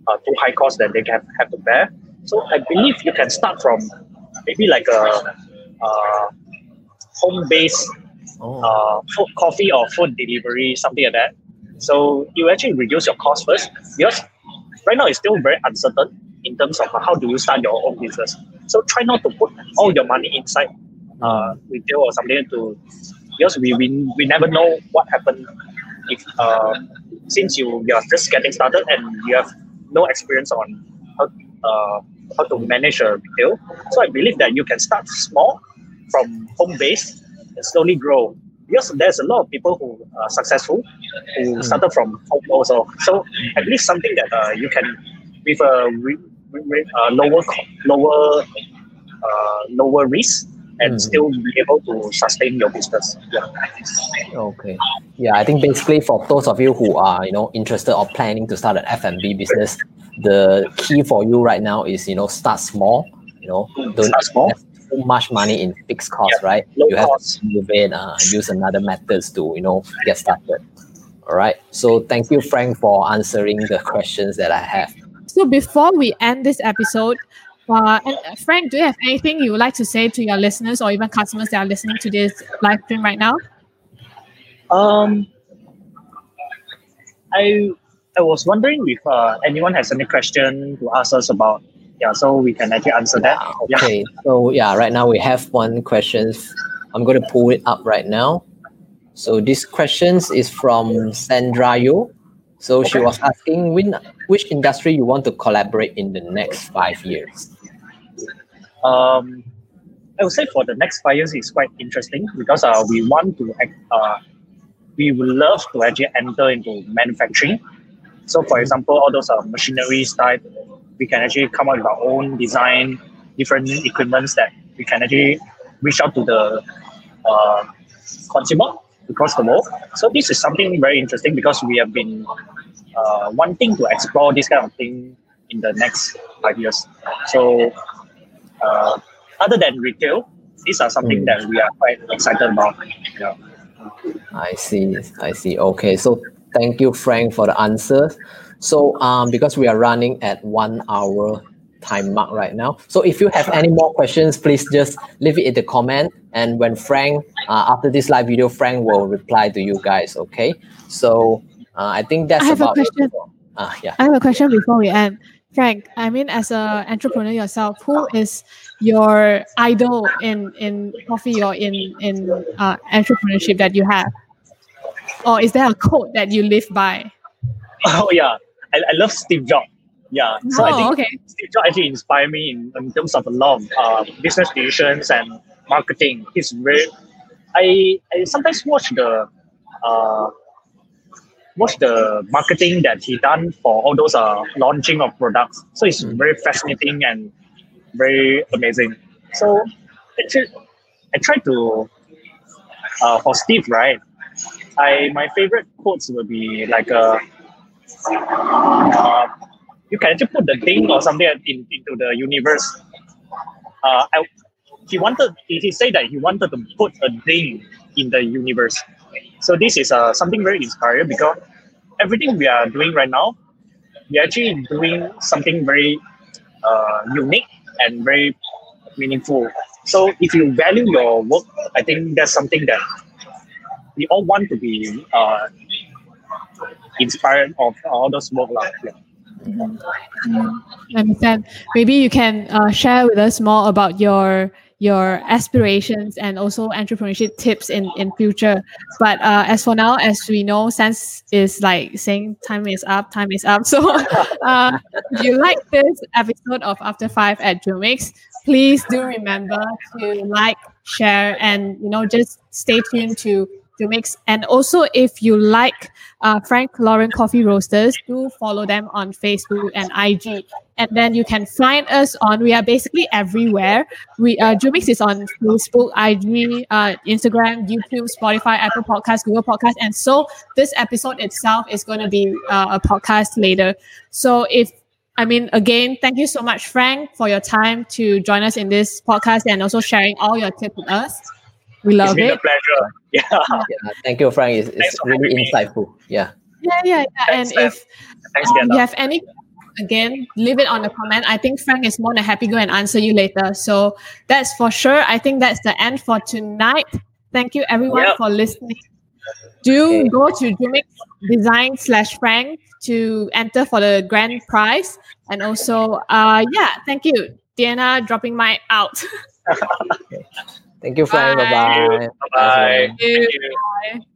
uh, too high cost that they have, have to bear. So i believe you can start from maybe like a uh, home-based oh. uh, food, coffee or food delivery, something like that. So you actually reduce your cost first because right now it's still very uncertain in terms of how do you start your own business. So try not to put all your money inside uh, retail or something to because we, we, we never know what happened if uh, since you, you are just getting started and you have no experience on how, uh, how to manage a retail. So I believe that you can start small from home base and slowly grow. Because there's a lot of people who are successful who Mm. started from home also. So at least something that uh, you can with a re, re- uh, lower lower uh, lower risk and Mm. still be able to sustain your business. Yeah. Okay. Yeah, I think basically for those of you who are, you know, interested or planning to start an F&B business, the key for you right now is, you know, start small, you know, don't Start small. Invest too much money in fixed costs, right? Low you have cost. to innovate, uh, use another methods to, you know, get started. All right. So thank you, Frank, for answering the questions that I have. So before we end this episode, uh, and uh, Frank, do you have anything you would like to say to your listeners or even customers that are listening to this live stream right now? Um, I I was wondering if uh, anyone has any question to ask us about. Yeah, so we can actually answer that. Yeah. Okay. So yeah, right now we have one question. I'm going to pull it up right now. So this questions is from Sandra Yo. So she was asking when, which industry you want to collaborate in the next five years. Um, I would say for the next five years is quite interesting because uh, we want to act, uh, we would love to actually enter into manufacturing. So, for example, all those uh, machinery type, we can actually come up with our own design, different equipments that we can actually reach out to the uh, consumer across the world. So, this is something very interesting because we have been uh, wanting to explore this kind of thing in the next five years. So, uh, other than retail, these are something Mm. that we are quite excited about. Yeah. I see. I see. Okay. So thank you, Frank, for the answers. So um, because we are running at one hour time mark right now. So if you have any more questions, please just leave it in the comment. And when Frank, uh, after this live video, Frank will reply to you guys. Okay. So uh, I think that's I have a about it. question. Uh, yeah. I have a question before we end. Frank, I mean, as an entrepreneur yourself, who is your idol in in coffee or in in uh, entrepreneurship that you have, or is there a code that you live by? Oh yeah, I, I love Steve Jobs. Yeah, so I oh, think okay. Steve Jobs actually inspired me in, in terms of a lot of uh, business decisions and marketing. He's very. I I sometimes watch the uh, watch the marketing that he done for all those uh, launching of products. So it's Mm. very fascinating and very amazing. So actually, I try to uh, for Steve right. I my favorite quotes would be like a. Uh, you can actually put the thing or something in, into the universe. Uh, I, he wanted he, said that he wanted to put a thing in the universe. So this is uh, something very inspiring because everything we are doing right now, we're actually doing something very uh, unique and very meaningful. So if you value your work, I think that's something that we all want to be uh, inspired of all those work. lah. Yeah. I understand. Maybe you can uh, share with us more about your your aspirations and also entrepreneurship tips in in future. But uh, as for now, as we know, Sense is like saying time is up, time is up. So uh, if you like this episode of After Five at Jumix, please do remember to like, share, and you know just stay tuned to Jumix. And also, if you like uh, Frank Lauren Coffee Roasters, do follow them on Facebook and IG. And then you can find us on, we are basically everywhere. We uh, Jumix is on Facebook, IG, uh, Instagram, YouTube, Spotify, Apple Podcasts, Google Podcasts. And so this episode itself is going to be uh, a podcast later. So if I mean, again, thank you so much, Frank, for your time to join us in this podcast and also sharing all your tips with us. We It's love been it. a pleasure. Yeah. Yeah. Thank you, Frank. It's, it's really having me. insightful. Yeah. Yeah, yeah, yeah. Thanks, and Sam. if Thanks um, you have any, again, leave it on the comment. I think Frank is more than happy to go and answer you later. So that's for sure. I think that's the end for tonight. Thank you everyone Yep. for listening. Do Okay. go to Jumix Design slash Frank to enter for the grand prize. And also, uh, yeah, thank you, Diana, dropping my out. Thank you, Frank. Bye. Bye bye. Bye-bye.